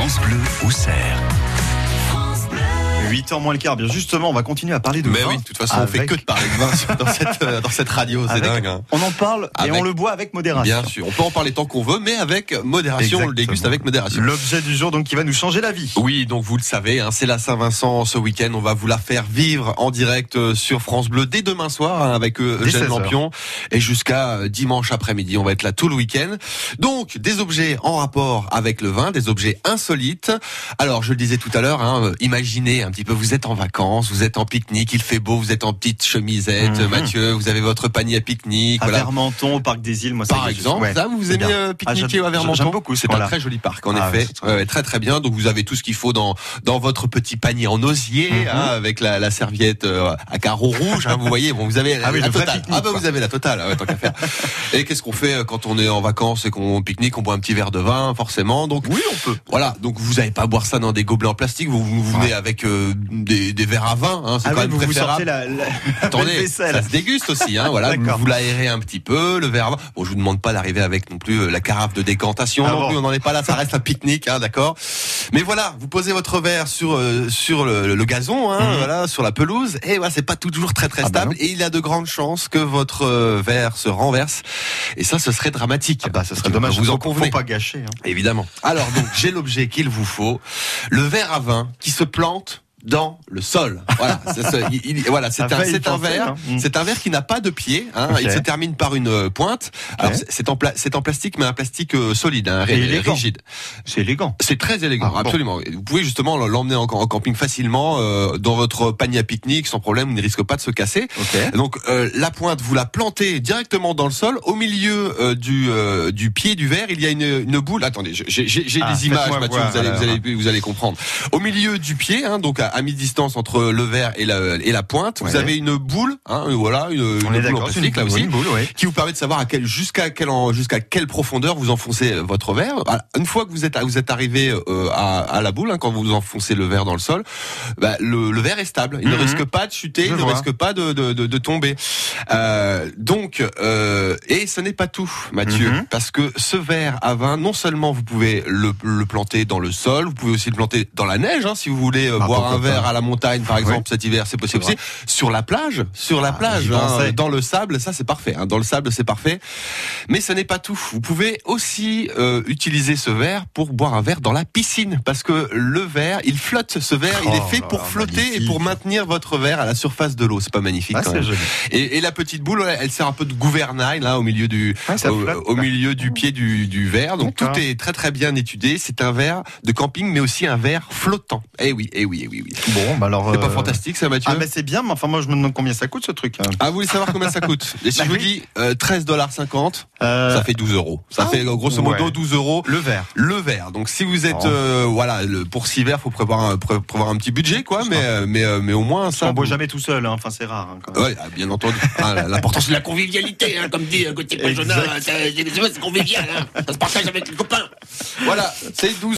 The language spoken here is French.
France Bleu au cerf. 8h moins le quart. Bien justement, on va continuer à parler de Mais vin. oui, de toute façon, on fait avec- que de parler de vin dans cette, euh, dans cette radio, c'est avec- dingue. hein. On en parle et Avec- on le boit avec modération. Bien sûr, on peut en parler tant qu'on veut, mais avec modération, on le Exactement. déguste avec modération. L'objet du jour, donc, qui va nous changer la vie. Oui, donc vous le savez, hein, c'est la Saint-Vincent ce week-end. On va vous la faire vivre en direct euh, sur France Bleu dès demain soir hein, avec euh, Eugène 16 heures. Lampion et jusqu'à dimanche après-midi. On va être là tout le week-end. Donc des objets en rapport avec le vin, des objets insolites. Alors je le disais tout à l'heure, hein, imaginez un petit peu, vous êtes en vacances, vous êtes en pique-nique, il fait beau, vous êtes en petite chemisette, Mhm. Mathieu, vous avez votre panier à pique-nique. À voilà. Vermenton, au parc des îles, moi, Par est, je- exemple, ouais. ça, vous aimez euh, Ah, pique-niquer j'aime- à Vermenton j'aime beaucoup ce C'est un très joli parc, en Ah, effet. ouais, très Ouais, très très bien. Donc vous avez tout ce qu'il faut dans dans votre petit panier en osier, Mhm. hein, avec la, la serviette euh, à carreaux rouges. Hein, vous voyez, bon, vous avez Ah oui, la totale. Ah bah vous avez la totale, tant qu'à faire. Et qu'est-ce qu'on fait euh, quand on est en vacances et qu'on pique-nique? On boit un petit verre de vin, forcément. Donc Oui, on peut. voilà. Donc vous n'allez pas boire ça dans des gobelets en plastique. Vous, vous venez avec euh, des, des verres à vin. Hein, c'est Ah quand oui, même vous préférable. la, la, Attendez, ça se déguste aussi, hein, voilà. Vous, l'aérez un petit peu, le verre. à vin. Bon, je vous demande pas d'arriver avec non plus euh, la carafe de décantation Ah non bon. plus. On n'en est pas là, ça reste un pique-nique, hein, d'accord. Mais voilà, vous posez votre verre sur euh, sur le, le gazon, hein, Mhm. voilà, sur la pelouse, et voilà, c'est pas toujours très très Ah bah stable, et il y a de grandes chances que votre euh, verre se renverse, et ça, ce serait dramatique. Ah bah, ça serait dommage. Vous en convenez faut pas gâcher. hein. Évidemment. Alors donc j'ai l'objet qu'il vous faut, le verre à vin qui se plante dans le sol. Voilà, c'est il- voilà, un, c'est verre, hein. Mm. c'est un verre qui n'a pas de pied. Hein. Il se termine par une euh, pointe. Alors c'est- en, pla- c'est en plastique, mais un plastique euh, solide, hein, rigide. C'est élégant. C'est très élégant, Ah, absolument. Vous pouvez justement l'emmener en, en camping facilement euh, dans votre panier à pique-nique sans problème. Il ne risque pas de se casser. Ok. Donc euh, la pointe, vous la plantez directement dans le sol. Au milieu euh, du euh, du pied du verre, il y a une, une boule. Attendez, j'ai j'ai- j'ai Ah, des images, Mathieu. voir, vous allez vous allez vous allez comprendre. Au milieu du pied, hein, donc à, à mi-distance entre le verre et la et la pointe, vous avez une boule. Hein, voilà, une, une On boule en plastique là aussi une boule, ouais. qui vous permet de savoir à quel jusqu'à quelle en- jusqu'à quelle profondeur vous enfoncez euh, votre verre. Voilà. Une fois que vous êtes vous êtes arrivé euh, à, à la boule, hein, quand vous enfoncez le verre dans le sol, bah, le, le verre est stable. Il ne Mhm. risque pas de chuter, Je il ne risque pas de, de, de, de tomber. Euh, donc, euh, et ce n'est pas tout, Mathieu, Mhm. parce que ce verre à vin, non seulement vous pouvez le, le planter dans le sol, vous pouvez aussi le planter dans la neige, hein, si vous voulez euh, Ah, boire un verre à la montagne, par exemple, cet hiver, c'est possible aussi. Sur la plage, sur la Ah, plage, hein, dans le sable, ça c'est parfait. Hein, dans le sable, c'est parfait. Mais ce n'est pas tout. Vous pouvez aussi euh, utiliser ce verre pour boire un verre dans la piscine, parce que le verre, il flotte. Ce verre, il Oh est fait là pour flotter et pour maintenir votre verre à la surface de l'eau. C'est pas magnifique Ah, quand même. joli. Et, et la petite boule, elle, sert un peu de gouvernail là au milieu du Ah, au, flotte. au milieu du pied du, du verre. Donc tout est très très bien étudié. C'est un verre de camping, mais aussi un verre flottant. Eh oui, eh oui, eh oui, oui. Bon, bah alors. C'est pas euh, fantastique ça, Mathieu Ah, mais c'est bien, mais enfin, moi, je me demande combien ça coûte ce truc. hein. Ah, vous voulez savoir combien ça coûte Et si Bah je vous dis euh, 13,50 Euh, ça fait 12 euros. Ça ah, fait grosso modo ouais. 12 euros. le verre. Le verre. Donc si vous êtes Oh. euh, voilà le, pour six verres, faut prévoir un, pré- prévoir un petit budget quoi. Mais euh, mais mais au moins ça. on boit jamais tout seul, hein. enfin c'est rare. hein, quand même. Ouais, ah, bien entendu. Ah, L'important c'est la convivialité, hein, comme dit Gauthier Pajona. Exact. C'est c'est- c'est convivial, hein. ça se partage avec les copains. Voilà, c'est 12